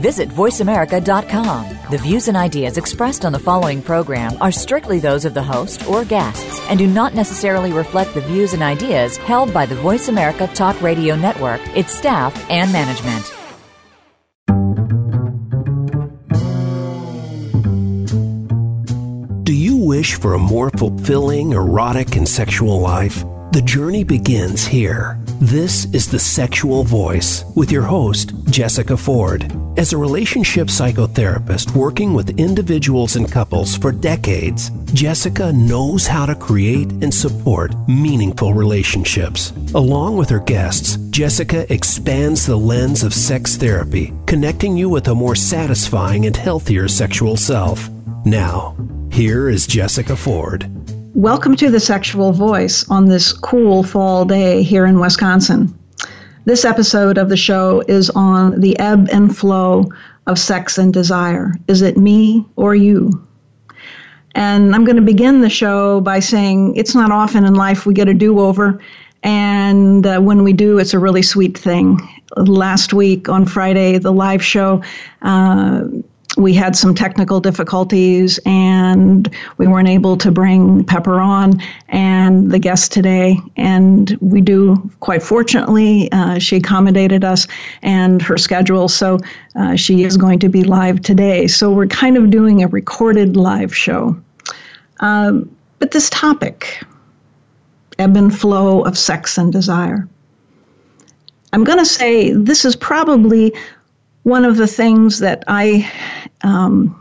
Visit VoiceAmerica.com. The views and ideas expressed on the following program are strictly those of the host or guests and do not necessarily reflect the views and ideas held by the Voice America Talk Radio Network, its staff, and management. Do you wish for a more fulfilling, erotic, and sexual life? The journey begins here. This is The Sexual Voice with your host, Jessica Ford. As a relationship psychotherapist working with individuals and couples for decades, Jessica knows how to create and support meaningful relationships. Along with her guests, Jessica expands the lens of sex therapy, connecting you with a more satisfying and healthier sexual self. Now, here is Jessica Ford. Welcome to the Sexual Voice on this cool fall day here in Wisconsin. This episode of the show is on the ebb and flow of sex and desire. Is it me or you? And I'm going to begin the show by saying it's not often in life we get a do over. And uh, when we do, it's a really sweet thing. Last week on Friday, the live show, uh, we had some technical difficulties and we weren't able to bring Pepper on and the guest today. And we do, quite fortunately, uh, she accommodated us and her schedule. So uh, she is going to be live today. So we're kind of doing a recorded live show. Um, but this topic, ebb and flow of sex and desire. I'm going to say this is probably one of the things that I um,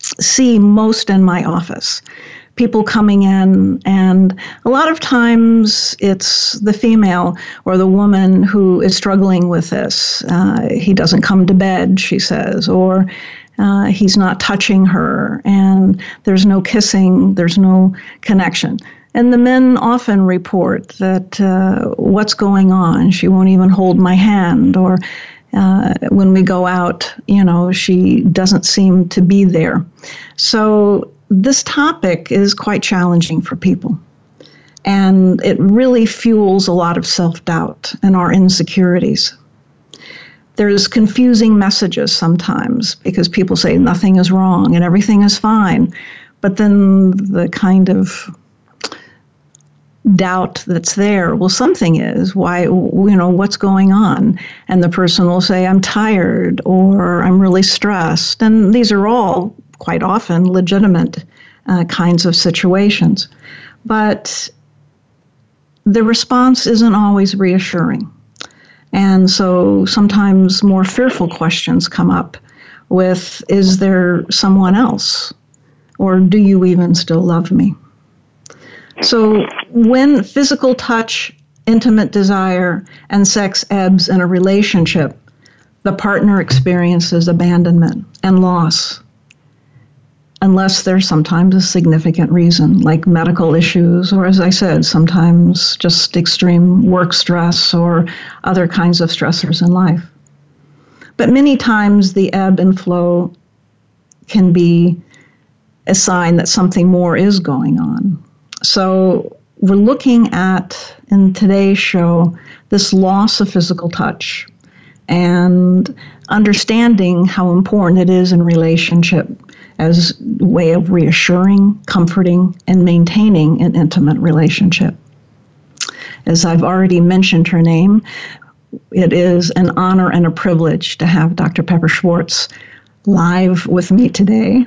see most in my office. People coming in, and a lot of times it's the female or the woman who is struggling with this. Uh, he doesn't come to bed, she says, or uh, he's not touching her, and there's no kissing, there's no connection. And the men often report that uh, what's going on? She won't even hold my hand, or uh, when we go out, you know, she doesn't seem to be there. So this topic is quite challenging for people. And it really fuels a lot of self doubt and our insecurities. There's confusing messages sometimes because people say nothing is wrong and everything is fine. But then the kind of doubt that's there. Well something is. Why you know what's going on? And the person will say i'm tired or i'm really stressed. And these are all quite often legitimate uh, kinds of situations. But the response isn't always reassuring. And so sometimes more fearful questions come up with is there someone else? Or do you even still love me so when physical touch, intimate desire, and sex ebbs in a relationship, the partner experiences abandonment and loss. Unless there's sometimes a significant reason, like medical issues, or as I said, sometimes just extreme work stress or other kinds of stressors in life. But many times the ebb and flow can be a sign that something more is going on. So we're looking at in today's show this loss of physical touch and understanding how important it is in relationship as a way of reassuring, comforting, and maintaining an intimate relationship. As I've already mentioned her name, it is an honor and a privilege to have Dr. Pepper Schwartz live with me today.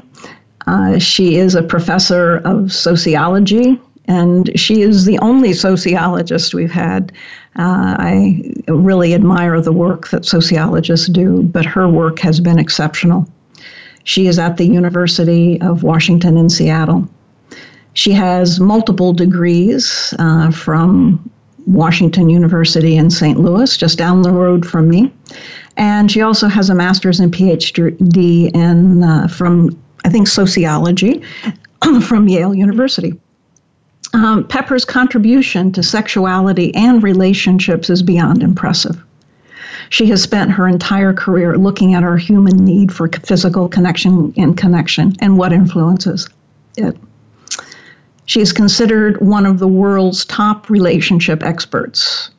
Uh, she is a professor of sociology and she is the only sociologist we've had. Uh, I really admire the work that sociologists do, but her work has been exceptional. She is at the University of Washington in Seattle. She has multiple degrees uh, from Washington University in St. Louis, just down the road from me. And she also has a master's and PhD in, uh, from, I think, sociology from Yale University um, Pepper's contribution to sexuality and relationships is beyond impressive. She has spent her entire career looking at our human need for physical connection and connection and what influences it. She is considered one of the world's top relationship experts.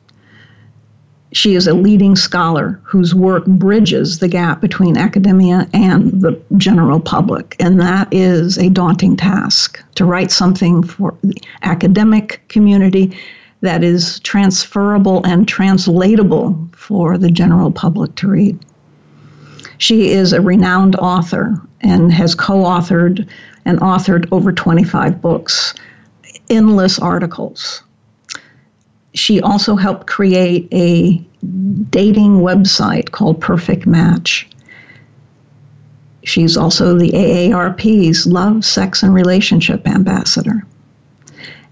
She is a leading scholar whose work bridges the gap between academia and the general public, and that is a daunting task to write something for the academic community that is transferable and translatable for the general public to read. She is a renowned author and has co authored and authored over 25 books, endless articles. She also helped create a dating website called Perfect Match. She's also the AARP's Love, Sex, and Relationship Ambassador.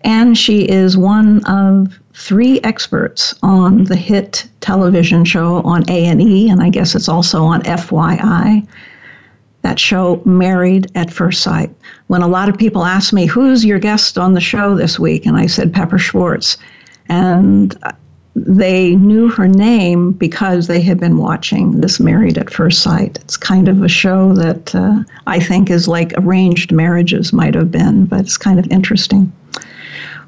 And she is one of three experts on the hit television show on A&E, and I guess it's also on FYI, that show Married at First Sight. When a lot of people ask me, who's your guest on the show this week? And I said, Pepper Schwartz. And they knew her name because they had been watching this Married at First Sight. It's kind of a show that uh, I think is like arranged marriages might have been, but it's kind of interesting.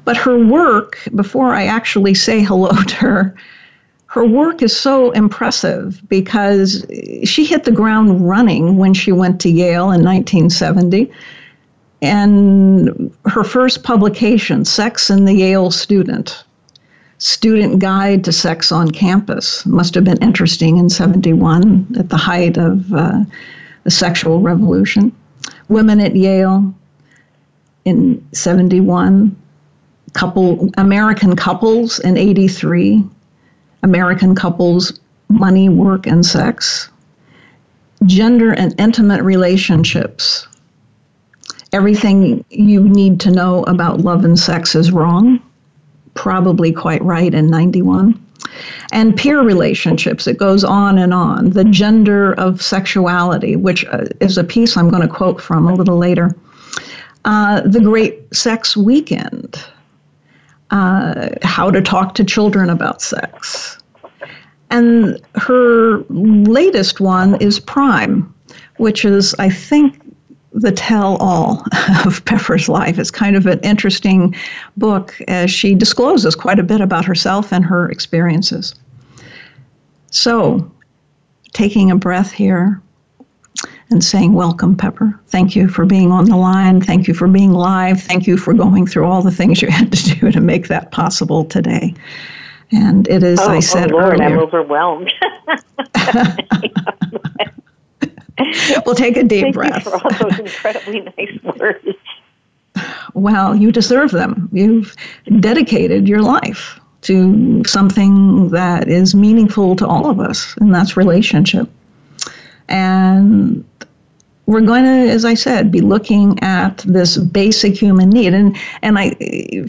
But her work, before I actually say hello to her, her work is so impressive because she hit the ground running when she went to Yale in 1970. And her first publication, Sex and the Yale Student, Student Guide to Sex on Campus, must have been interesting in 71 at the height of uh, the sexual revolution. Women at Yale in 71, couple American couples in 83, American couples, money, work, and sex, gender and intimate relationships. Everything you need to know about love and sex is wrong, probably quite right in 91. And peer relationships, it goes on and on. The gender of sexuality, which uh, is a piece I'm going to quote from a little later. Uh, the Great Sex Weekend, uh, how to talk to children about sex. And her latest one is Prime, which is, I think, the tell all of Pepper's life. It's kind of an interesting book as she discloses quite a bit about herself and her experiences. So, taking a breath here, and saying, Welcome, Pepper. Thank you for being on the line. Thank you for being live. Thank you for going through all the things you had to do to make that possible today. And it is, oh, I oh, said oh Lord, earlier. I'm overwhelmed. we'll take a deep Thank breath. You for all those incredibly nice words. Well, you deserve them. You've dedicated your life to something that is meaningful to all of us, and that's relationship. And we're going to, as I said, be looking at this basic human need. And, and I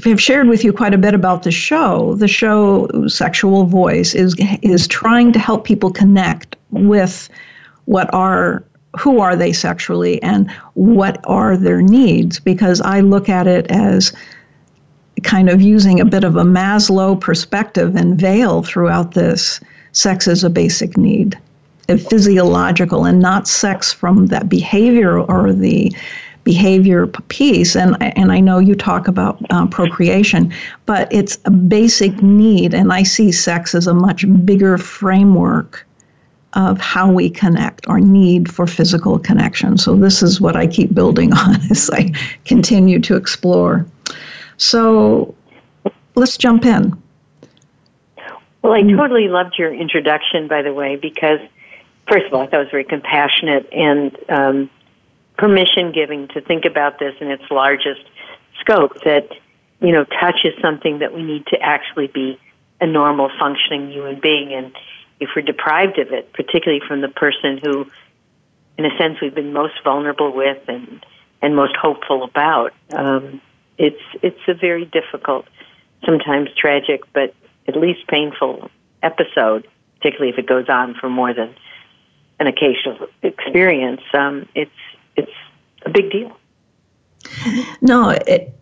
have shared with you quite a bit about the show. The show, Sexual Voice, is, is trying to help people connect with what are who are they sexually and what are their needs because I look at it as kind of using a bit of a Maslow perspective and veil throughout this. Sex is a basic need a physiological and not sex from that behavior or the behavior piece and and I know you talk about uh, procreation but it's a basic need and I see sex as a much bigger framework of how we connect our need for physical connection. So this is what I keep building on as I continue to explore. So let's jump in. Well I totally loved your introduction by the way because first of all, I thought it was very compassionate and um, permission giving to think about this in its largest scope that, you know, touch is something that we need to actually be a normal functioning human being. And if we're deprived of it, particularly from the person who, in a sense, we've been most vulnerable with and, and most hopeful about, um, it's, it's a very difficult, sometimes tragic, but at least painful episode, particularly if it goes on for more than an occasional experience, um, it's it's a big deal. No, it,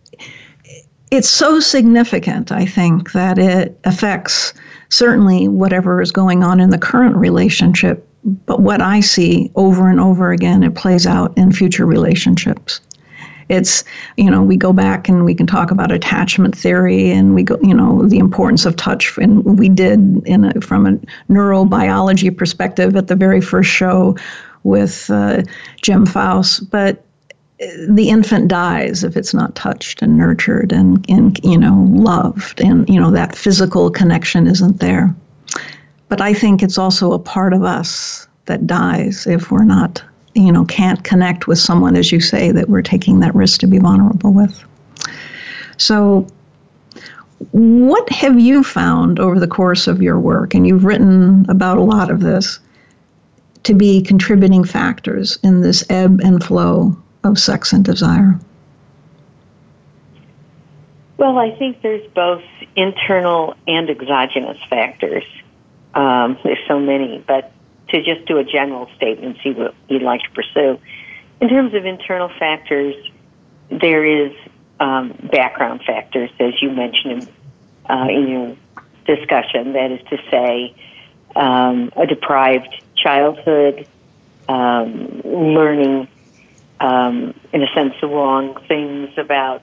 it's so significant. I think that it affects certainly whatever is going on in the current relationship, but what I see over and over again, it plays out in future relationships. It's, you know, we go back and we can talk about attachment theory and we go, you know, the importance of touch. And we did in a, from a neurobiology perspective at the very first show with uh, Jim Faust. But the infant dies if it's not touched and nurtured and, and you know loved and you know that physical connection isn't there. But i think it's also a part of us that dies if we're not you know can't connect with someone as you say that we're taking that risk to be vulnerable with. So what have you found over the course of your work? And you've written about a lot of this to be contributing factors in this ebb and flow of sex and desire? Well, I think there's both internal and exogenous factors. Um, there's so many, but to just do a general statement, see what you'd like to pursue. In terms of internal factors, there is um, background factors, as you mentioned uh, in your discussion. That is to say, um, a deprived childhood, um, learning um, in a sense, the wrong things about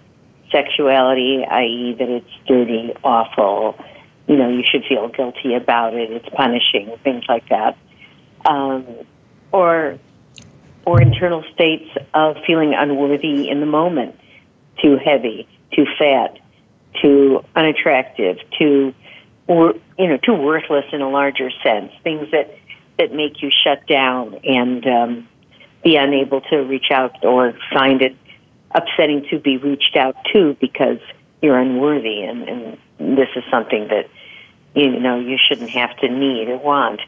sexuality, i.e., that it's dirty, awful, you know, you should feel guilty about it, it's punishing, things like that. Um, or, or internal states of feeling unworthy in the moment, too heavy, too fat, too unattractive, too, or, you know, too worthless in a larger sense, things that, that make you shut down and, um, be unable to reach out or find it upsetting to be reached out to because you're unworthy and, and this is something that you know you shouldn't have to need or want.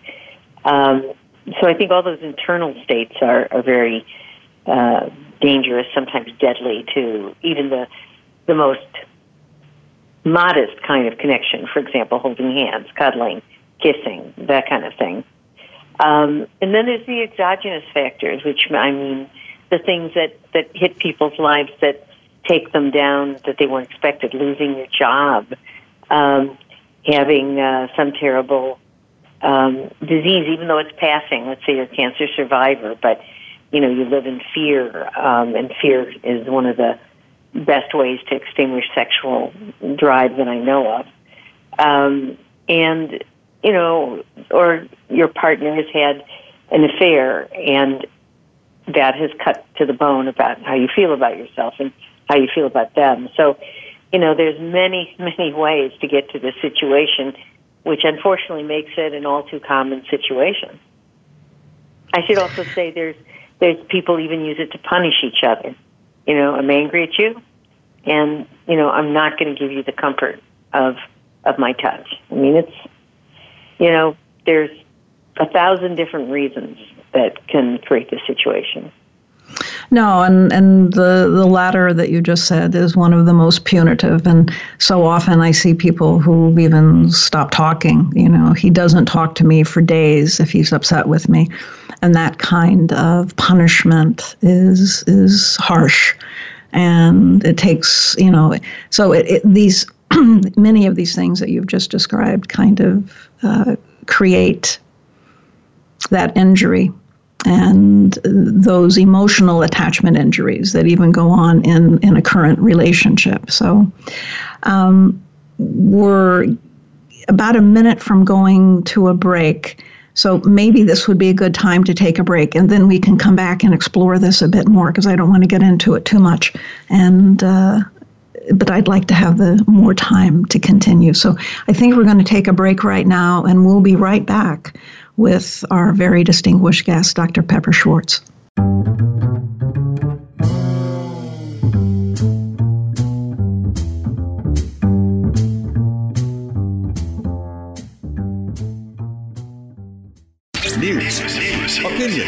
Um, so I think all those internal states are, are very uh, dangerous, sometimes deadly to even the the most modest kind of connection. For example, holding hands, cuddling, kissing, that kind of thing. Um, and then there's the exogenous factors, which I mean, the things that, that hit people's lives that take them down that they weren't expected, losing your job, um, having uh, some terrible um, disease, even though it's passing. Let's say you're a cancer survivor, but you know you live in fear, um, and fear is one of the best ways to extinguish sexual drive that I know of. Um, and you know, or your partner has had an affair and that has cut to the bone about how you feel about yourself and how you feel about them. So, you know, there's many, many ways to get to this situation, which unfortunately makes it an all too common situation. I should also say there's there's people even use it to punish each other. You know, I'm angry at you, and you know I'm not going to give you the comfort of of my touch. I mean, it's you know, there's a thousand different reasons that can create this situation. No, and, and the, the latter that you just said is one of the most punitive. And so often I see people who even stop talking. You know, he doesn't talk to me for days if he's upset with me. And that kind of punishment is is harsh. And it takes, you know, so it, it these many of these things that you've just described kind of uh, create that injury and those emotional attachment injuries that even go on in, in a current relationship. So um, we're about a minute from going to a break. So maybe this would be a good time to take a break, and then we can come back and explore this a bit more because I don't want to get into it too much. And uh, but I'd like to have the more time to continue. So I think we're going to take a break right now, and we'll be right back with our very distinguished guest, Dr. Pepper Schwartz. News, opinion,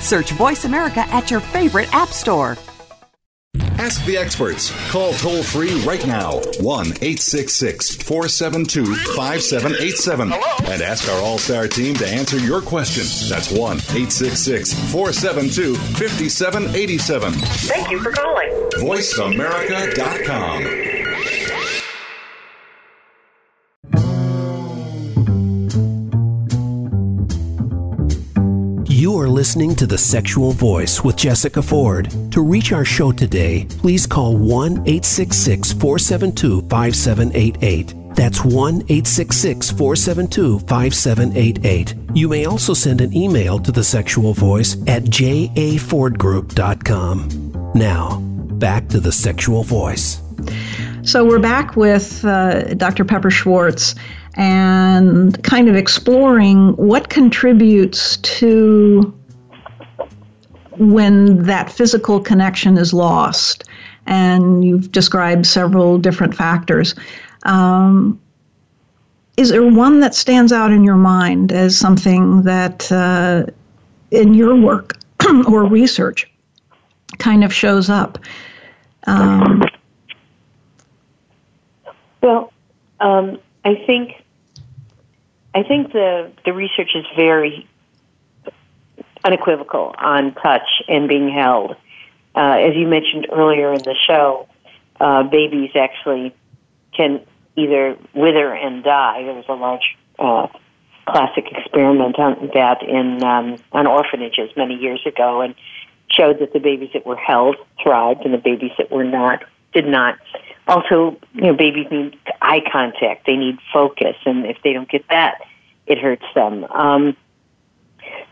Search Voice America at your favorite app store. Ask the experts. Call toll free right now 1 866 472 5787 and ask our All Star team to answer your question. That's 1 866 472 5787. Thank you for calling. VoiceAmerica.com. listening to The Sexual Voice with Jessica Ford. To reach our show today, please call 1 866 472 5788. That's 1 866 472 5788. You may also send an email to The Sexual Voice at jafordgroup.com. Now, back to The Sexual Voice. So we're back with uh, Dr. Pepper Schwartz and kind of exploring what contributes to when that physical connection is lost. And you've described several different factors. Um, is there one that stands out in your mind as something that uh, in your work or research kind of shows up? Um, well, um, I think I think the the research is very unequivocal on touch and being held. Uh, as you mentioned earlier in the show, uh, babies actually can either wither and die. There was a large uh, classic experiment on that in um, on orphanages many years ago, and showed that the babies that were held thrived, and the babies that were not did not. Also, you know, babies need eye contact. They need focus, and if they don't get that, it hurts them. Um,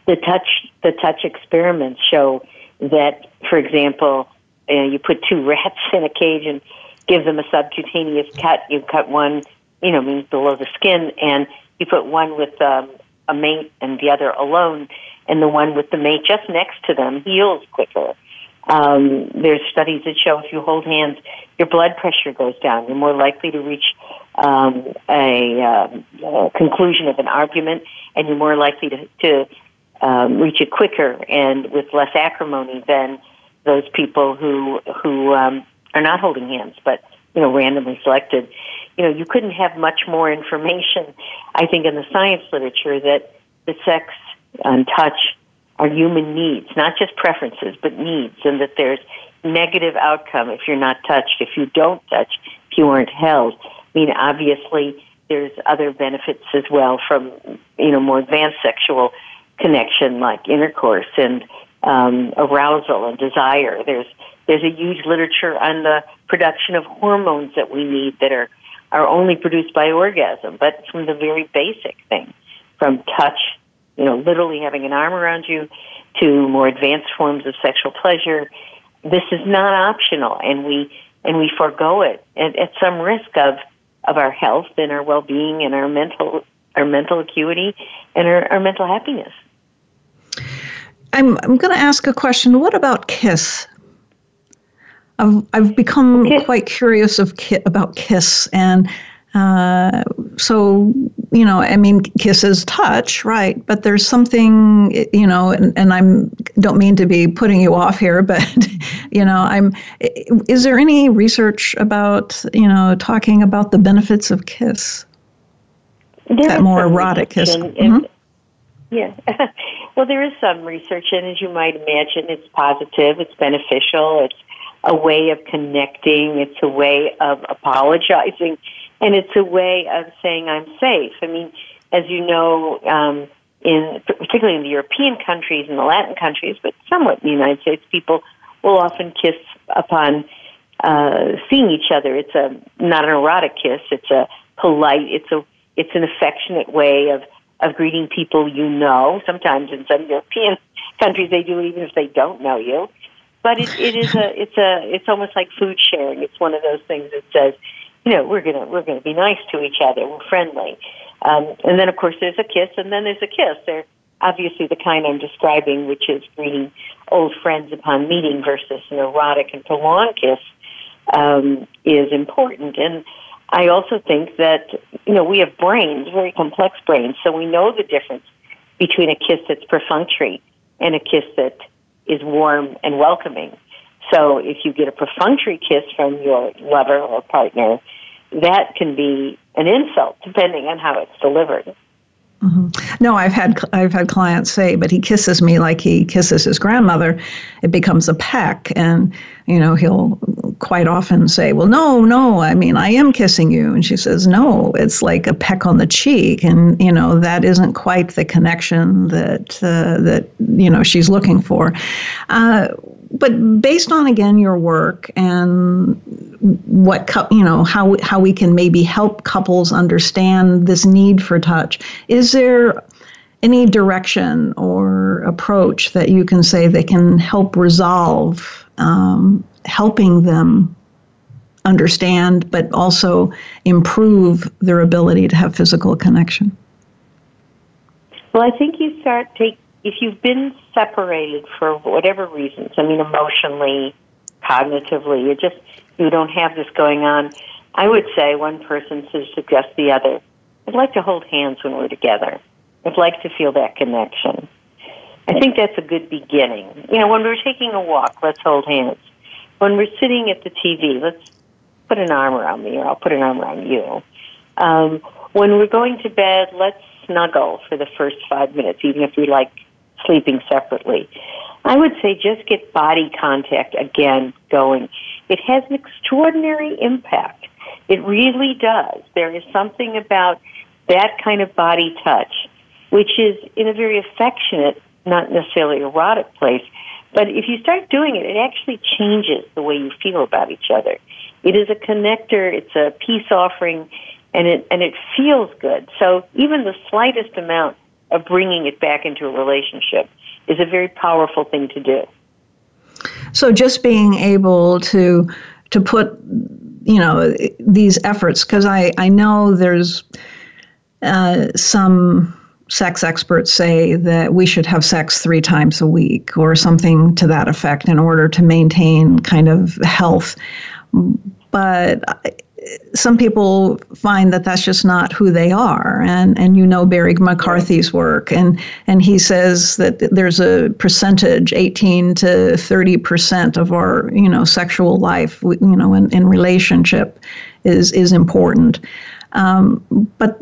the touch, the touch experiments show that, for example, you, know, you put two rats in a cage and give them a subcutaneous cut. You cut one, you know, means below the skin, and you put one with um, a mate and the other alone, and the one with the mate just next to them heals quicker. Um, there's studies that show if you hold hands, your blood pressure goes down. You're more likely to reach um, a, um, a conclusion of an argument, and you're more likely to, to um, reach it quicker and with less acrimony than those people who who um, are not holding hands, but you know randomly selected. You know, you couldn't have much more information. I think in the science literature that the sex and touch are human needs, not just preferences, but needs, and that there's negative outcome if you're not touched, if you don't touch, if you aren't held. I mean, obviously, there's other benefits as well from you know more advanced sexual connection like intercourse and um, arousal and desire. There's there's a huge literature on the production of hormones that we need that are are only produced by orgasm, but from the very basic thing, from touch you know, literally having an arm around you to more advanced forms of sexual pleasure. This is not optional, and we and we forego it at, at some risk of of our health and our well being and our mental our mental acuity and our, our mental happiness. I'm I'm going to ask a question. What about Kiss? I've I've become okay. quite curious of ki- about Kiss and uh, so, you know, I mean, kisses touch, right? But there's something, you know, and, and I'm don't mean to be putting you off here, but you know, I'm. Is there any research about, you know, talking about the benefits of kiss? There that more erotic kiss. Mm-hmm. Yeah. well, there is some research, and as you might imagine, it's positive, it's beneficial, it's a way of connecting, it's a way of apologizing and it's a way of saying I'm safe. I mean, as you know, um, in particularly in the European countries and the Latin countries, but somewhat in the United States, people will often kiss upon uh, seeing each other. It's a not an erotic kiss. It's a polite. It's a it's an affectionate way of of greeting people you know. Sometimes in some European countries they do even if they don't know you. But it, it is a it's a it's almost like food sharing. It's one of those things that says, you know, we're gonna we're gonna be nice to each other. We're friendly. Um, and then of course there's a kiss, and then there's a kiss. They're obviously the kind I'm describing, which is greeting old friends upon meeting versus an erotic and prolonged kiss, um, is important. And I also think that you know we have brains, very complex brains, so we know the difference between a kiss that's perfunctory and a kiss that is warm and welcoming. So if you get a perfunctory kiss from your lover or partner, that can be an insult depending on how it's delivered. Mm-hmm. No, I've had I've had clients say, but he kisses me like he kisses his grandmother. It becomes a peck, and you know he'll quite often say, "Well, no, no, I mean I am kissing you," and she says, "No, it's like a peck on the cheek," and you know that isn't quite the connection that uh, that you know she's looking for. Uh, but based on again your work and what you know how how we can maybe help couples understand this need for touch is there any direction or approach that you can say that can help resolve um, helping them understand but also improve their ability to have physical connection well i think you start take if you've been separated for whatever reasons, I mean, emotionally, cognitively, you just you don't have this going on. I would say one person to suggest the other. I'd like to hold hands when we're together. I'd like to feel that connection. I think that's a good beginning. You know, when we're taking a walk, let's hold hands. When we're sitting at the TV, let's put an arm around me, or I'll put an arm around you. Um, when we're going to bed, let's snuggle for the first five minutes, even if we like sleeping separately. I would say just get body contact again going. It has an extraordinary impact. It really does. There is something about that kind of body touch, which is in a very affectionate, not necessarily erotic place. But if you start doing it, it actually changes the way you feel about each other. It is a connector. It's a peace offering, and it and it feels good. So even the slightest amount of bringing it back into a relationship is a very powerful thing to do. So just being able to to put you know these efforts because I I know there's uh, some sex experts say that we should have sex three times a week or something to that effect in order to maintain kind of health. But some people find that that's just not who they are. And and you know Barry McCarthy's work. And and he says that there's a percentage 18 to 30 percent of our you know sexual life you know in, in relationship is is important. Um, but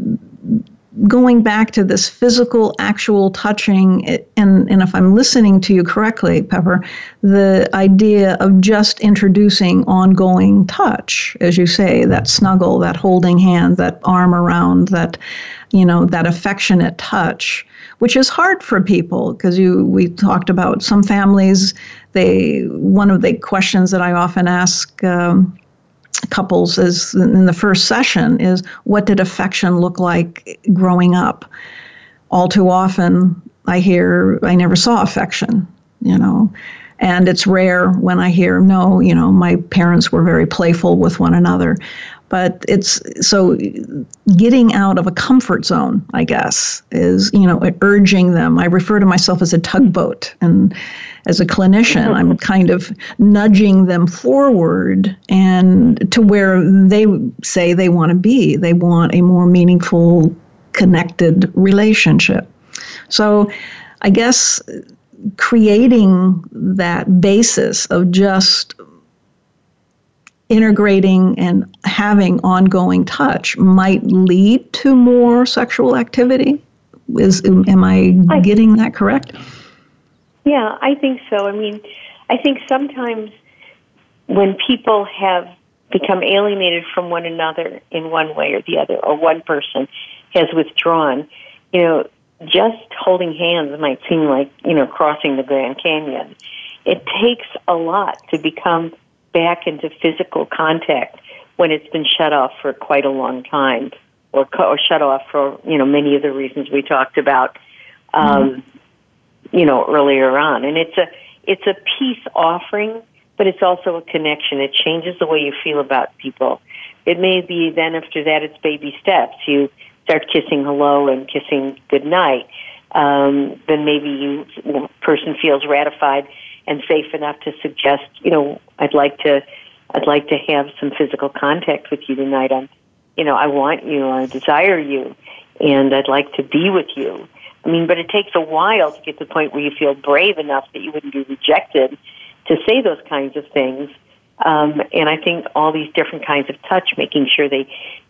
going back to this physical, actual touching, and, and if I'm listening to you correctly, Pepper, the idea of just introducing ongoing touch, as you say, that snuggle, that holding hand, that arm around, that, you know, that affectionate touch, which is hard for people because you we talked about some families. They one of the questions that I often ask. Um, couples is in the first session is what did affection look like growing up? All too often i hear i never saw affection you know? And it's rare when i hear no you know my parents were very playful with one another but it's so getting out of a comfort zone i guess is you know urging them. I refer to myself as a tugboat. And as a clinician i'm kind of nudging them forward and to where they say they want to be. They want a more meaningful connected relationship. So i guess creating that basis of just integrating and having ongoing touch might lead to more sexual activity. Is am I, I getting that correct? Yeah, I think so. I mean, I think sometimes when people have become alienated from one another in one way or the other, or one person has withdrawn, you know, just holding hands might seem like, you know, crossing the Grand Canyon. It takes a lot to become back into physical contact when it's been shut off for quite a long time or, or shut off for you know many of the reasons we talked about um, you know, earlier on. And it's a it's a peace offering, but it's also a connection. It changes the way you feel about people. It may be then after that it's baby steps. You start kissing hello and kissing good night. Um, then maybe you the person feels ratified and safe enough to suggest, you know, I'd like to I'd like to have some physical contact with you tonight. I'm you know, I want you, I desire you, and I'd like to be with you. I mean, but it takes a while to get to the point where you feel brave enough that you wouldn't be rejected to say those kinds of things. Um, and I think all these different kinds of touch, making sure they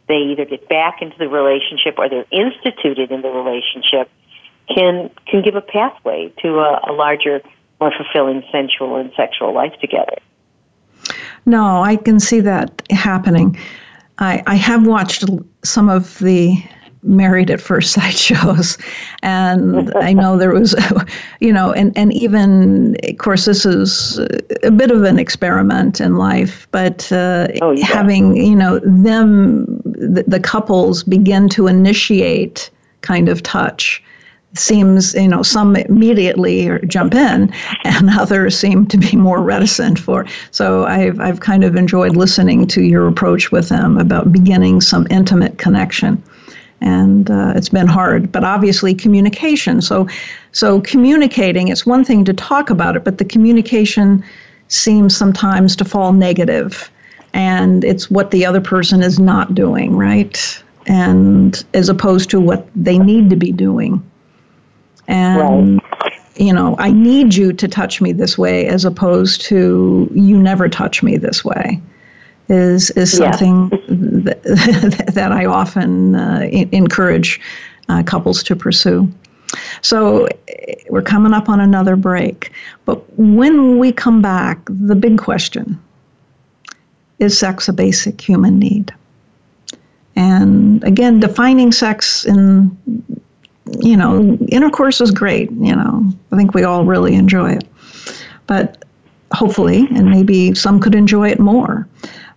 they either get back into the relationship or they're instituted in the relationship, can can give a pathway to a, a larger, more fulfilling sensual and sexual life together. No, I can see that happening. I, I have watched some of the married at first sight shows and i know there was you know and, and even of course this is a bit of an experiment in life but uh, oh, yeah. having you know them the, the couples begin to initiate kind of touch seems you know some immediately jump in and others seem to be more reticent for. So i've i've kind of enjoyed listening to your approach with them about beginning some intimate connection. And uh, it's been hard but obviously communication. So so communicating it's one thing to talk about it but the communication seems sometimes to fall negative. And it's what the other person is not doing right? And as opposed to what they need to be doing and right. you know i need you to touch me this way as opposed to you never touch me this way is is something yeah. that, that I often uh, encourage uh, couples to pursue. So we're coming up on another break, but when we come back, the big question is sex a basic human need? And again, defining sex in you know, intercourse is great, you know. I think we all really enjoy it. But hopefully, and maybe some could enjoy it more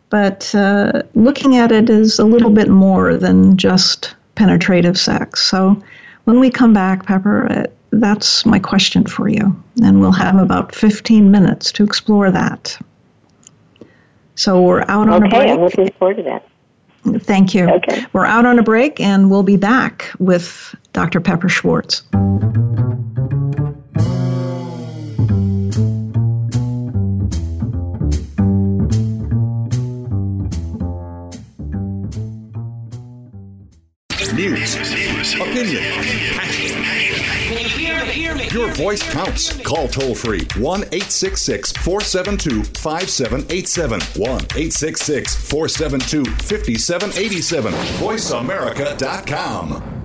but uh, looking at it is a little bit more than just penetrative sex. So when we come back, Pepper, uh, that's my question for you. And we'll have about 15 minutes to explore that. So we're out on okay, a break. Okay, I'm looking forward to that. Thank you. Okay. We're out on a break and we'll be back with Dr. Pepper Schwartz. News, opinion, Your voice counts. Call toll free 1 866 472 5787. 1 866 472 5787. VoiceAmerica.com.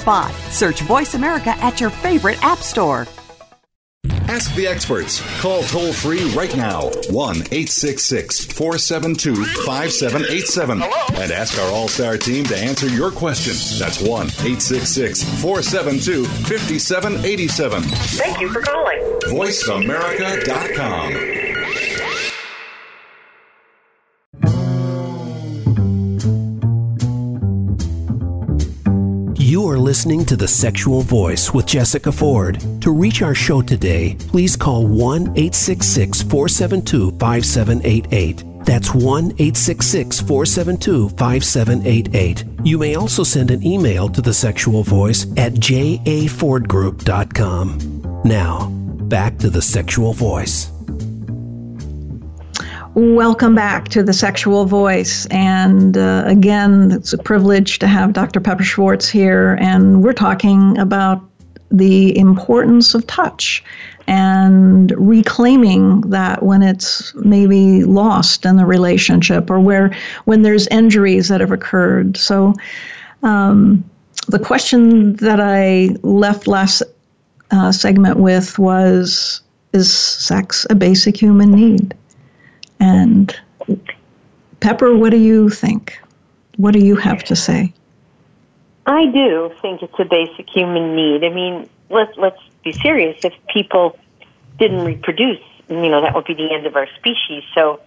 spot spot. Search Voice America at your favorite app store. Ask the experts. Call toll free right now 1 866 472 5787 and ask our All Star team to answer your question. That's 1 866 472 5787. Thank you for calling. VoiceAmerica.com. listening to The Sexual Voice with Jessica Ford. To reach our show today, please call 1 866 472 5788. That's 1 866 472 5788. You may also send an email to The Sexual Voice at jafordgroup.com. Now, back to The Sexual Voice. Welcome back to the Sexual Voice. And uh, again, it's a privilege to have Dr. Pepper Schwartz here. And we're talking about the importance of touch and reclaiming that when it's maybe lost in the relationship or where when there's injuries that have occurred. So, um, the question that I left last uh, segment with was Is sex a basic human need? And Pepper, what do you think? What do you have to say? I do think it's a basic human need. I mean, let's let's be serious. If people didn't reproduce, you know, that would be the end of our species. So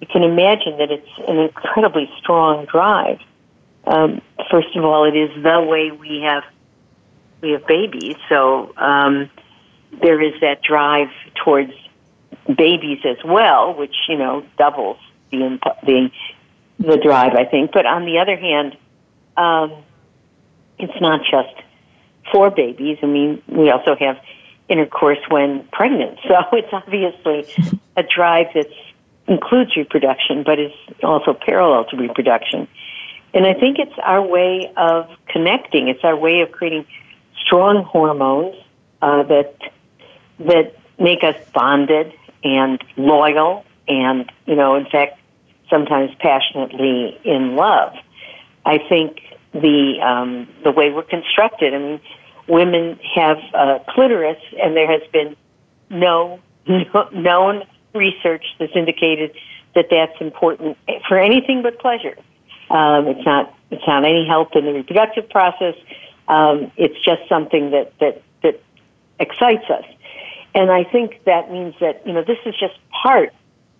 you can imagine that it's an incredibly strong drive. Um, first of all, it is the way we have we have babies. So um, there is that drive towards babies as well, which you know doubles the the the drive, I think. But on the other hand, um, it's not just for babies. I mean, we also have intercourse when pregnant, so it's obviously a drive that includes reproduction, but is also parallel to reproduction. And I think it's our way of connecting. It's our way of creating strong hormones uh, that that make us bonded and loyal, and you know, in fact, sometimes passionately in love. I think the um, the way we're constructed. I mean, women have a clitoris, and there has been no, no known research that's indicated that that's important for anything but pleasure. Um, it's not it's not any help in the reproductive process. Um, it's just something that that that excites us, and I think that means that you know this is just part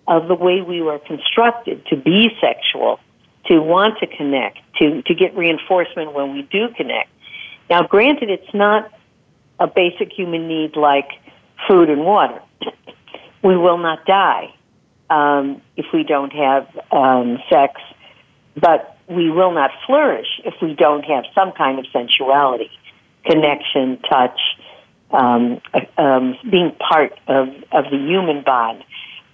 of the way we were constructed to be sexual, to want to connect, to to get reinforcement when we do connect. Now, granted, it's not a basic human need like food and water. we will not die um, if we don't have um, sex but we will not flourish if we don't have some kind of sensuality, connection, touch, um, um, being part of, of the human bond.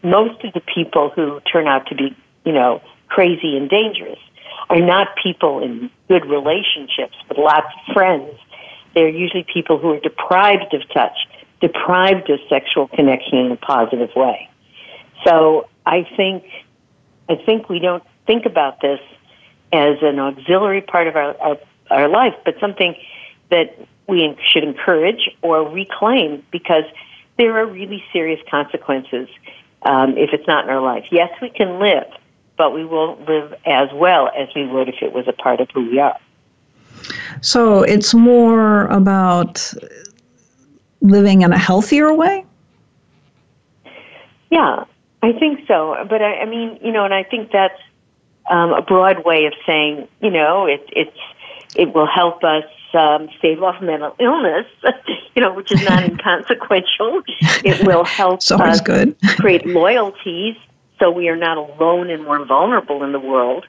Most of the people who turn out to be, you know, crazy and dangerous are not people in good relationships with lots of friends. They're usually people who are deprived of touch, deprived of sexual connection in a positive way. So I think, I think we don't think about this as an auxiliary part of our, our, our life, but something that we should encourage or reclaim because there are really serious consequences um, if it's not in our life. Yes, we can live, but we won't live as well as we would if it was a part of who we are. So it's more about living in a healthier way? Yeah, I think so. But I, I mean, you know, and I think that's um, a broad way of saying, you know, it, it's it will help us um, stave off mental illness, you know, which is not inconsequential. It will help us good. create loyalties so we are not alone and more vulnerable in the world.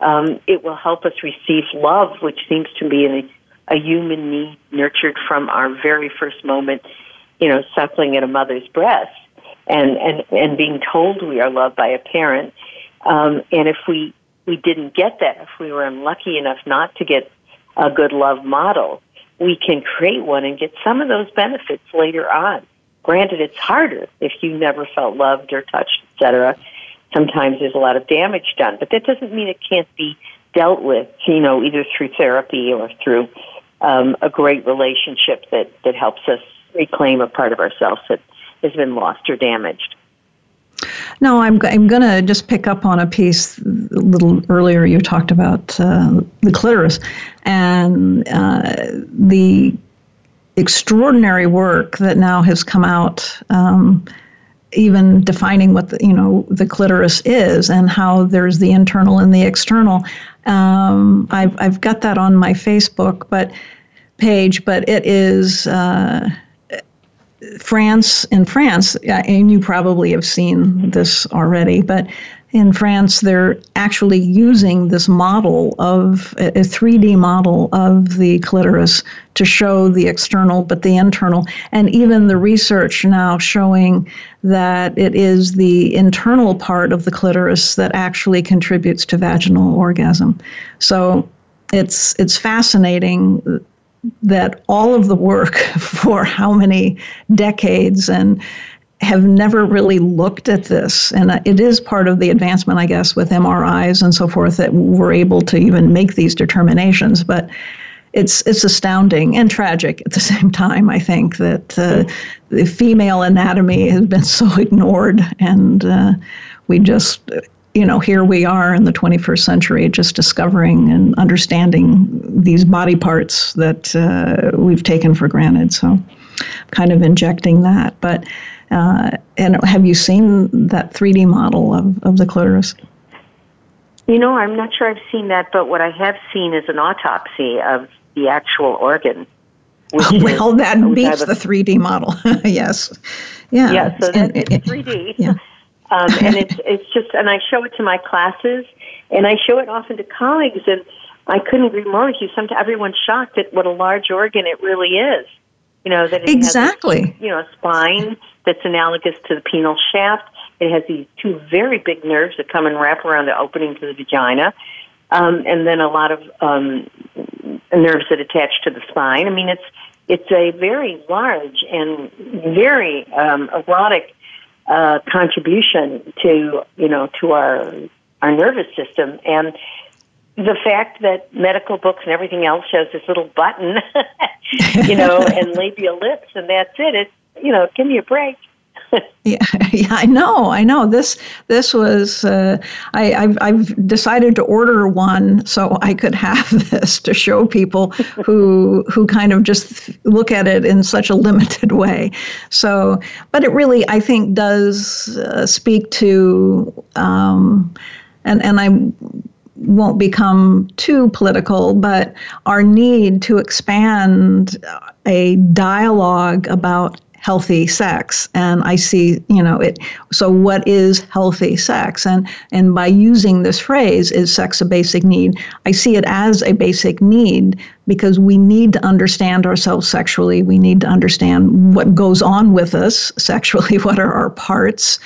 Um, it will help us receive love, which seems to be a, a human need nurtured from our very first moment, you know, suckling at a mother's breast and, and, and being told we are loved by a parent. Um, and if we we didn't get that, if we were unlucky enough not to get a good love model, we can create one and get some of those benefits later on. Granted, it's harder if you never felt loved or touched, etc. Sometimes there's a lot of damage done, but that doesn't mean it can't be dealt with, you know, either through therapy or through um, a great relationship that, that helps us reclaim a part of ourselves that has been lost or damaged. No, I'm, I'm going to just pick up on a piece a little earlier. You talked about uh, the clitoris and uh, the extraordinary work that now has come out. Um, even defining what the you know the clitoris is and how there's the internal and the external. Um, I've I've got that on my Facebook, but page, but it is. Uh, France, in France, and you probably have seen this already, but in France, they're actually using this model of a 3D model of the clitoris to show the external, but the internal. And even the research now showing that it is the internal part of the clitoris that actually contributes to vaginal orgasm. So it's it's fascinating that all of the work for how many decades and have never really looked at this. And it is part of the advancement, I guess, with MRIs and so forth that we're able to even make these determinations. But it's it's astounding and tragic at the same time. I think that uh, the female anatomy has been so ignored, and uh, we just you know here we are in the 21st century just discovering and understanding these body parts that uh, we've taken for granted. So, kind of injecting that, but. Uh, and have you seen that 3D model of, of the clitoris? You know, I'm not sure I've seen that, but what I have seen is an autopsy of the actual organ. well, that beats the 3D model. yes. Yeah. Yeah, so that's and, 3D. Yeah. Um, and it's it's just, and I show it to my classes, and I show it often to colleagues, and I couldn't agree more with you. Sometimes everyone's shocked at what a large organ it really is. You know that it exactly. Has, you know, spine that's analogous to the penile shaft. It has these two very big nerves that come and wrap around the opening to the vagina, um, and then a lot of um, nerves that attach to the spine. I mean, it's it's a very large and very um, erotic uh, contribution to you know to our our nervous system and the fact that medical books and everything else has this little button, you know, and labial lips, and that's it. It's you know, give me a break. yeah, yeah, I know, I know. This this was uh, I, I've I've decided to order one so I could have this to show people who who kind of just look at it in such a limited way. So, but it really I think does uh, speak to um, and and I won't become too political, but our need to expand a dialogue about healthy sex. And i see you know it so what is healthy sex? And and by using this phrase is sex a basic need? I see it as a basic need because we need to understand ourselves sexually. We need to understand what goes on with us sexually what are our parts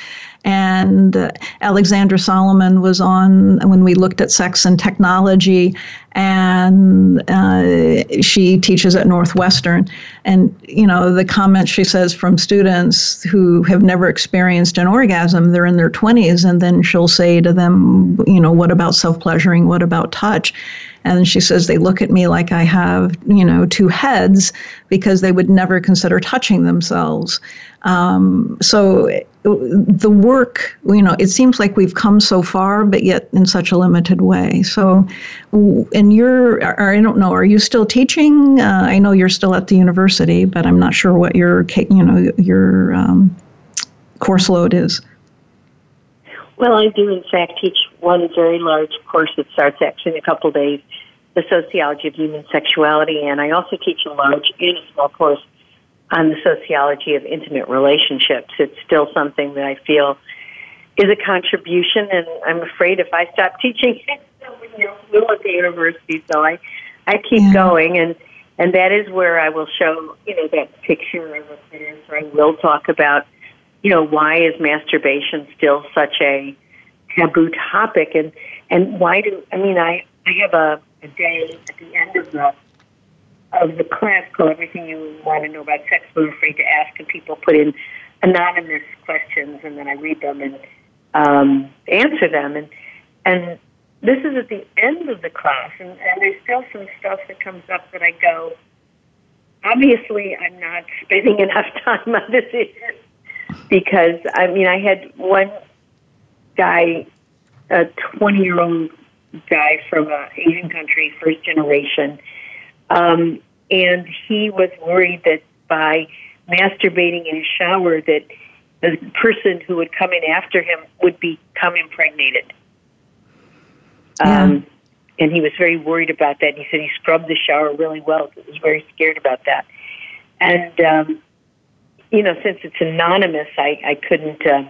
and uh, Alexandra Solomon was on when we looked at sex and technology, and uh, she teaches at Northwestern. And you know the comments she says from students who have never experienced an orgasm, they're in their 20s, and then she'll say to them, you know, what about self pleasuring? What about touch? And she says they look at me like I have, you know, two heads because they would never consider touching themselves. Um, so the work, you know, it seems like we've come so far, but yet in such a limited way. So, and you're, I don't know, are you still teaching? Uh, I know you're still at the university, but I'm not sure what your, you know, your um, course load is. Well, I do, in fact, teach one very large course that starts actually in a couple of days, the sociology of human sexuality, and I also teach a large and a small course on the sociology of intimate relationships. It's still something that I feel is a contribution, and I'm afraid if I stop teaching, will at the university. So I, I keep yeah. going, and and that is where I will show you know that picture of the clitoris. Where I will talk about you know why is masturbation still such a taboo topic, and and why do I mean I I have a, a day at the end of the of the class called Everything You Want to Know About Sex, I'm afraid to ask, and people put in anonymous questions, and then I read them and um, answer them. And and this is at the end of the class, and, and there's still some stuff that comes up that I go, obviously, I'm not spending enough time on this issue because I mean, I had one guy, a 20 year old guy from an Asian country, first generation um, and he was worried that by masturbating in a shower that the person who would come in after him would become impregnated. Yeah. Um, and he was very worried about that. He said he scrubbed the shower really well. He was very scared about that. And, um, you know, since it's anonymous, I, I couldn't uh,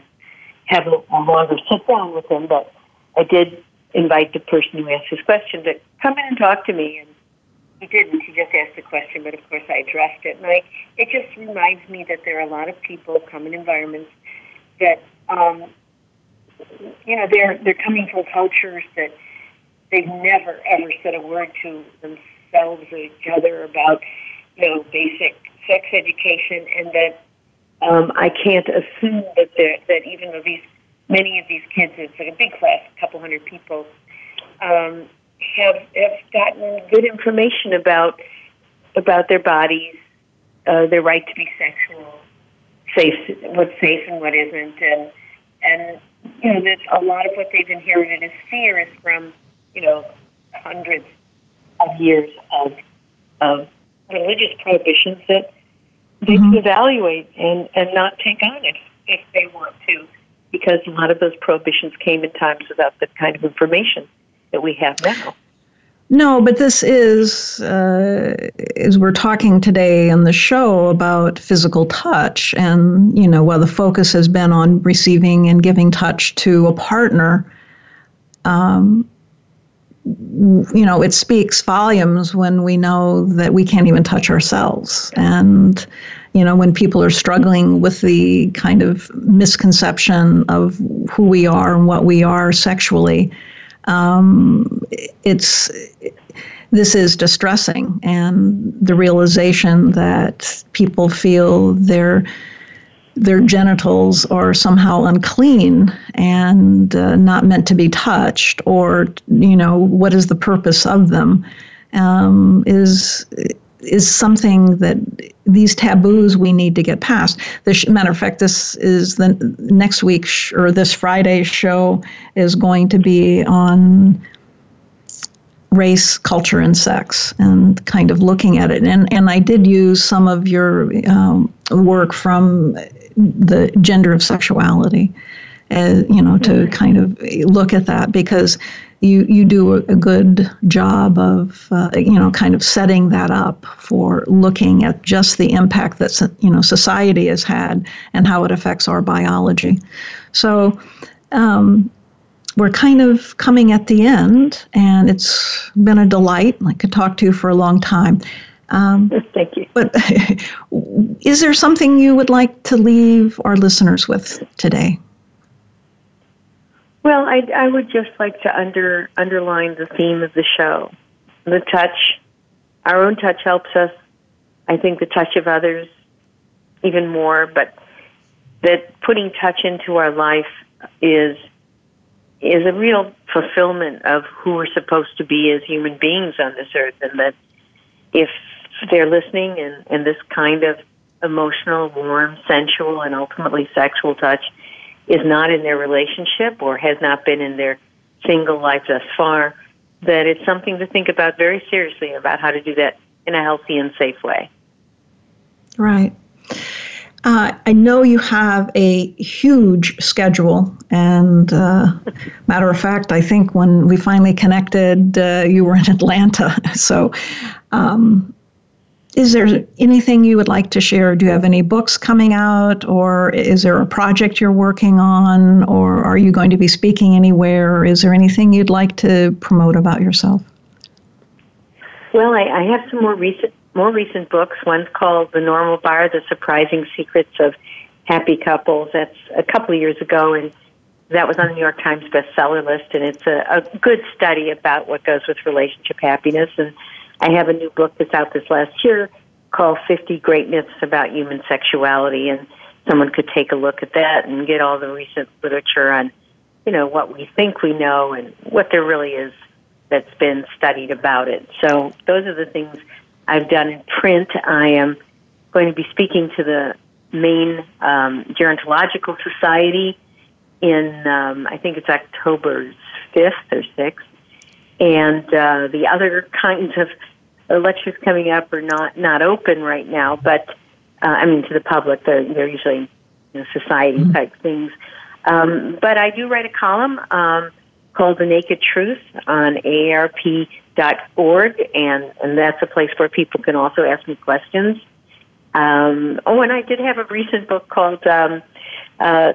have a, longer sit down with him, but I did invite the person who asked this question to come in and talk to me. And he didn't. He just asked the question, but of course I addressed it. And I, it just reminds me that there are a lot of people come in environments that, um, you know, they're they're coming from cultures that they've never ever said a word to themselves or each other about, you know, basic sex education, and that um, I can't assume that that even though these many of these kids, it's like a big class, a couple hundred people. Um, have have gotten good information about about their bodies, uh, their right to be sexual, safe, what's safe and what isn't, and and you know that a lot of what they've inherited as fear is from you know hundreds of years of of religious prohibitions that they mm-hmm. can evaluate and and not take on if if they want to, because a lot of those prohibitions came in times without the kind of information that we have now. No, but this is, uh, as we're talking today on the show about physical touch, and you know, while the focus has been on receiving and giving touch to a partner, um, you know, it speaks volumes when we know that we can't even touch ourselves, and you know, when people are struggling with the kind of misconception of who we are and what we are sexually um, it's this is distressing, and the realization that people feel their their genitals are somehow unclean and uh, not meant to be touched, or you know what is the purpose of them, um, is is something that these taboos we need to get past. This matter of fact, this is the next week sh- or this Friday's show is going to be on race, culture, and sex, and kind of looking at it. And and I did use some of your um, work from the gender of sexuality, uh, you know, to kind of look at that because you you do a, a good job of uh, you know kind of setting that up for looking at just the impact that you know society has had and how it affects our biology. So. Um, we're kind of coming at the end, and it's been a delight. I could talk to you for a long time. Um, Thank you. But is there something you would like to leave our listeners with today? Well, I, I would just like to under underline the theme of the show, the touch. Our own touch helps us. I think the touch of others even more, but that putting touch into our life is is a real fulfillment of who we're supposed to be as human beings on this earth, and that if they're listening and, and this kind of emotional, warm, sensual, and ultimately sexual touch is not in their relationship or has not been in their single life thus far, that it's something to think about very seriously about how to do that in a healthy and safe way. Right. Uh, I know you have a huge schedule, and uh, matter of fact, I think when we finally connected, uh, you were in Atlanta. So, um, is there anything you would like to share? Do you have any books coming out, or is there a project you're working on, or are you going to be speaking anywhere? Or is there anything you'd like to promote about yourself? Well, I, I have some more recent more recent books. One's called The Normal Bar: The Surprising Secrets of Happy Couples. That's a couple of years ago, and that was on the New York Times bestseller list. And it's a, a good study about what goes with relationship happiness and I have a new book that's out this last year called 50 Great Myths About Human Sexuality, and someone could take a look at that and get all the recent literature on, you know, what we think we know and what there really is that's been studied about it. So those are the things I've done in print. I am going to be speaking to the Maine um, Gerontological Society in, um, I think it's October 5th or 6th and uh, the other kinds of lectures coming up are not not open right now. But uh, I mean, to the public, they're they're usually you know, society mm-hmm. type things. Um, but I do write a column um, called "The Naked Truth" on AARP.org, and and that's a place where people can also ask me questions. Um, oh, and I did have a recent book called um, uh,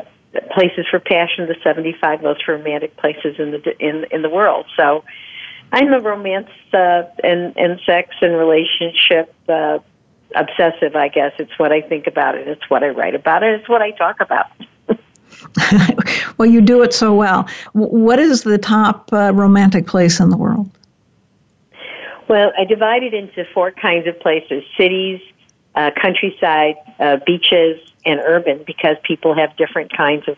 "Places for Passion: The 75 Most Romantic Places in the in in the World." So I'm a romance uh, and and sex and relationship uh, obsessive. I guess it's what I think about it. It's what I write about it. It's what I talk about. well, you do it so well. What is the top uh, romantic place in the world? Well, I divide it into four kinds of places: cities, uh, countryside, uh, beaches, and urban, because people have different kinds of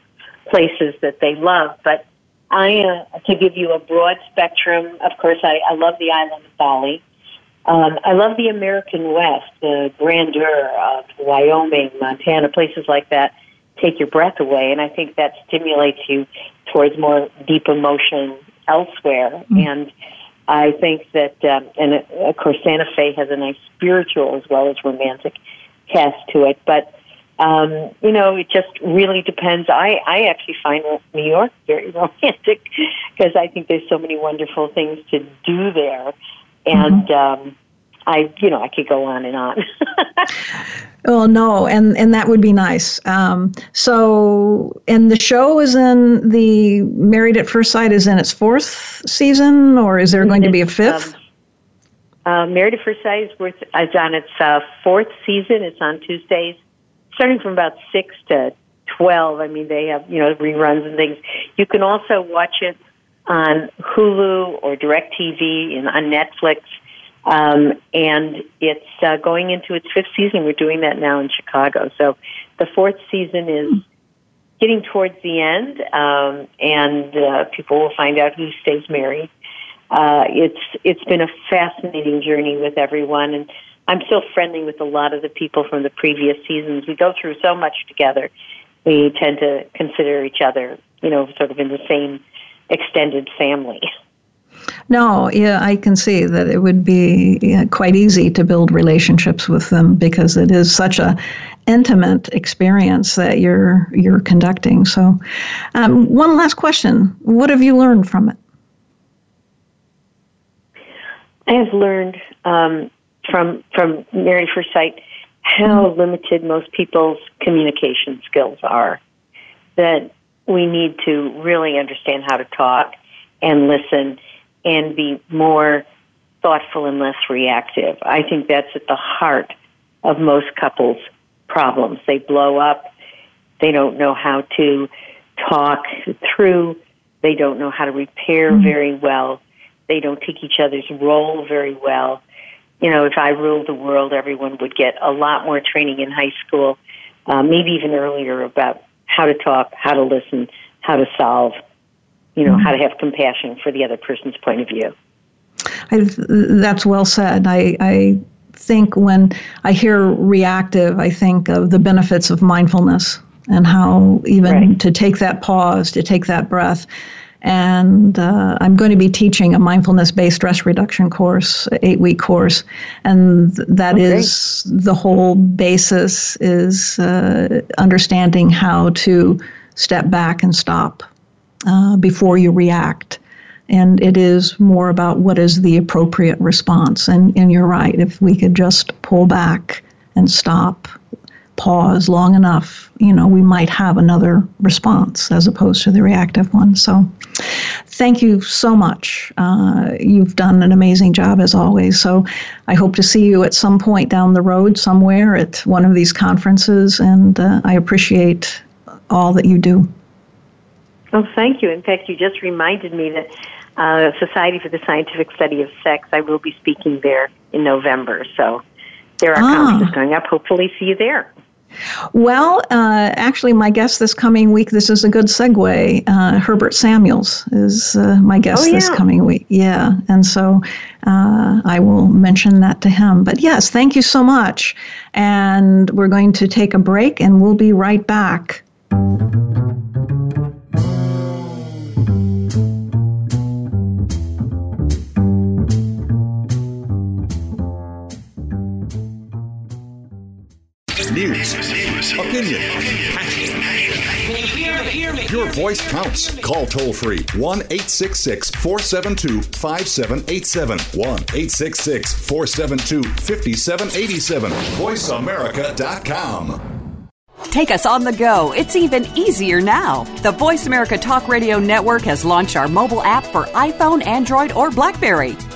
places that they love. But I uh, to give you a broad spectrum. Of course, I, I love the island of Bali. Um, I love the American West, the grandeur of Wyoming, Montana, places like that take your breath away, and I think that stimulates you towards more deep emotion elsewhere. Mm-hmm. And I think that, um, and of course, Santa Fe has a nice spiritual as well as romantic cast to it. But um, you know, it just really depends. I I actually find New York very romantic because I think there's so many wonderful things to do there, and. Mm-hmm. Um, I, you know, I could go on and on. well, no, and and that would be nice. Um, so, and the show is in the Married at First Sight is in its fourth season, or is there going to be a fifth? Um, uh, Married at First Sight is, worth, is on its uh, fourth season. It's on Tuesdays, starting from about six to twelve. I mean, they have you know reruns and things. You can also watch it on Hulu or DirecTV and on Netflix. Um, and it's uh, going into its fifth season. We're doing that now in Chicago. So the fourth season is getting towards the end, um, and uh, people will find out who stays married. Uh, it's it's been a fascinating journey with everyone, and I'm still friendly with a lot of the people from the previous seasons. We go through so much together. We tend to consider each other, you know, sort of in the same extended family. No, yeah, I can see that it would be yeah, quite easy to build relationships with them because it is such a intimate experience that you're you're conducting. So, um, one last question: What have you learned from it? I have learned um, from from Married First Sight how mm-hmm. limited most people's communication skills are. That we need to really understand how to talk and listen and be more thoughtful and less reactive. I think that's at the heart of most couples' problems. They blow up. They don't know how to talk through. They don't know how to repair mm-hmm. very well. They don't take each other's role very well. You know, if I ruled the world, everyone would get a lot more training in high school, uh, maybe even earlier about how to talk, how to listen, how to solve you know, mm-hmm. how to have compassion for the other person's point of view. I, that's well said. I, I think when I hear reactive, I think of the benefits of mindfulness and how even right. to take that pause, to take that breath. And uh, I'm going to be teaching a mindfulness based stress reduction course, eight week course. And that okay. is the whole basis is uh, understanding how to step back and stop uh, before you react. And it is more about what is the appropriate response. And, and you're right, if we could just pull back and stop, pause long enough, you know, we might have another response as opposed to the reactive one. So thank you so much. Uh, you've done an amazing job as always. So I hope to see you at some point down the road somewhere at one of these conferences. And uh, I appreciate all that you do. Oh, thank you. In fact, you just reminded me that uh, Society for the Scientific Study of Sex, I will be speaking there in November. So are ah. conferences going up. Hopefully, see you there. Well, uh, actually, my guest this coming week, this is a good segue. Uh, Herbert Samuels is uh, my guest oh, yeah. this coming week. Yeah. And so uh, I will mention that to him. But yes, thank you so much. And we're going to take a break and we'll be right back. News, opinion, Your voice counts. Call toll free 1 866 472 5787. 1 866 472 5787. VoiceAmerica.com. Take us on the go. It's even easier now. The Voice America Talk Radio Network has launched our mobile app for iPhone, Android, or Blackberry.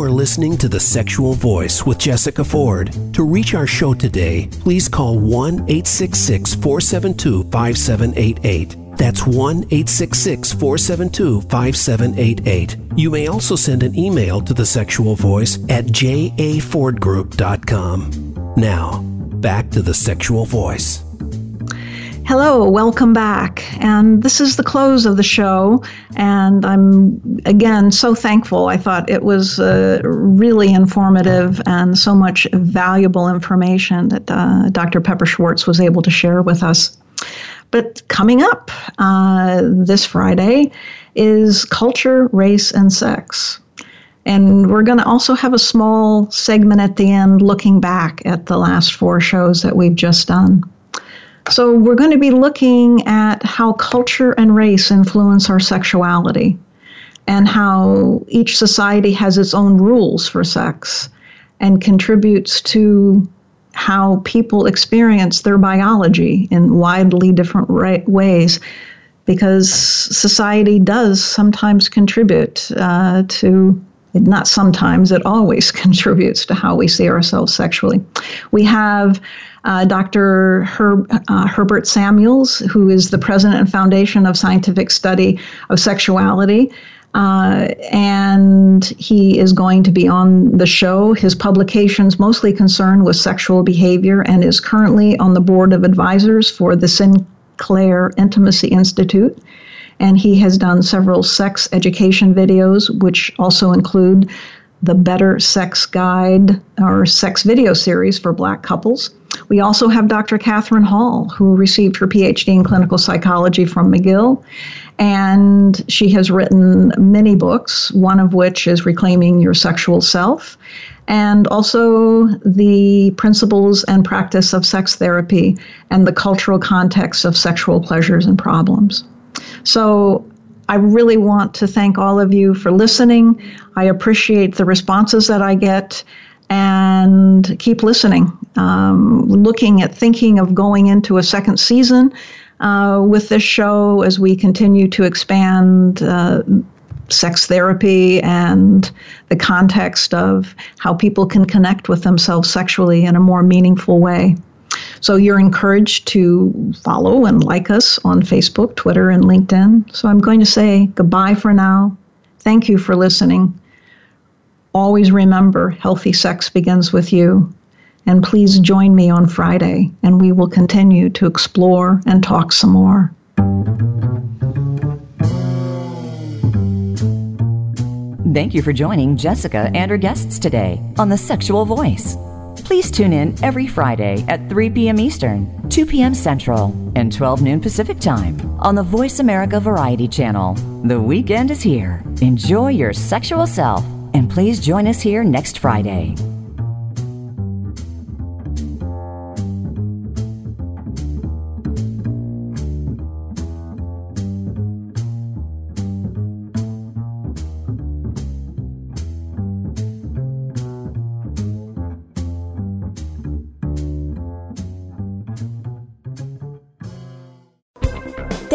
You are listening to The Sexual Voice with Jessica Ford. To reach our show today, please call 1 866 472 5788. That's 1 866 472 5788. You may also send an email to The Sexual Voice at jafordgroup.com. Now, back to The Sexual Voice. Hello, welcome back. And this is the close of the show. And I'm, again, so thankful. I thought it was uh, really informative and so much valuable information that uh, Dr. Pepper Schwartz was able to share with us. But coming up uh, this Friday is Culture, Race, and Sex. And we're going to also have a small segment at the end looking back at the last four shows that we've just done. So, we're going to be looking at how culture and race influence our sexuality and how each society has its own rules for sex and contributes to how people experience their biology in widely different ra- ways because society does sometimes contribute uh, to not sometimes, it always contributes to how we see ourselves sexually. We have uh, Dr. Her, uh, Herbert Samuels, who is the president and foundation of Scientific Study of Sexuality. Uh, and he is going to be on the show. His publications mostly concerned with sexual behavior and is currently on the board of advisors for the Sinclair Intimacy Institute and he has done several sex education videos, which also include the Better Sex Guide or sex video series for black couples. We also have Dr. Kathryn Hall, who received her PhD in clinical psychology from McGill. And she has written many books, one of which is Reclaiming Your Sexual Self, and also the principles and practice of sex therapy and the cultural context of sexual pleasures and problems. So I really want to thank all of you for listening. I appreciate the responses that I get and keep listening. Um, looking at thinking of going into a second season uh, with this show as we continue to expand. Uh, sex therapy and the context of how people can connect with themselves sexually in a more meaningful way. So you're encouraged to follow and like us on Facebook, Twitter, and LinkedIn. So I'm going to say goodbye for now. Thank you for listening. Always remember healthy sex begins with you. And please join me on Friday, and we will continue to explore and talk some more. Thank you for joining Jessica and her guests today on The Sexual Voice. Please tune in every Friday at 3 p.m. Eastern, 2 p.m. Central, and 12 noon Pacific Time on the Voice America Variety Channel. The weekend is here. Enjoy your sexual self, and please join us here next Friday.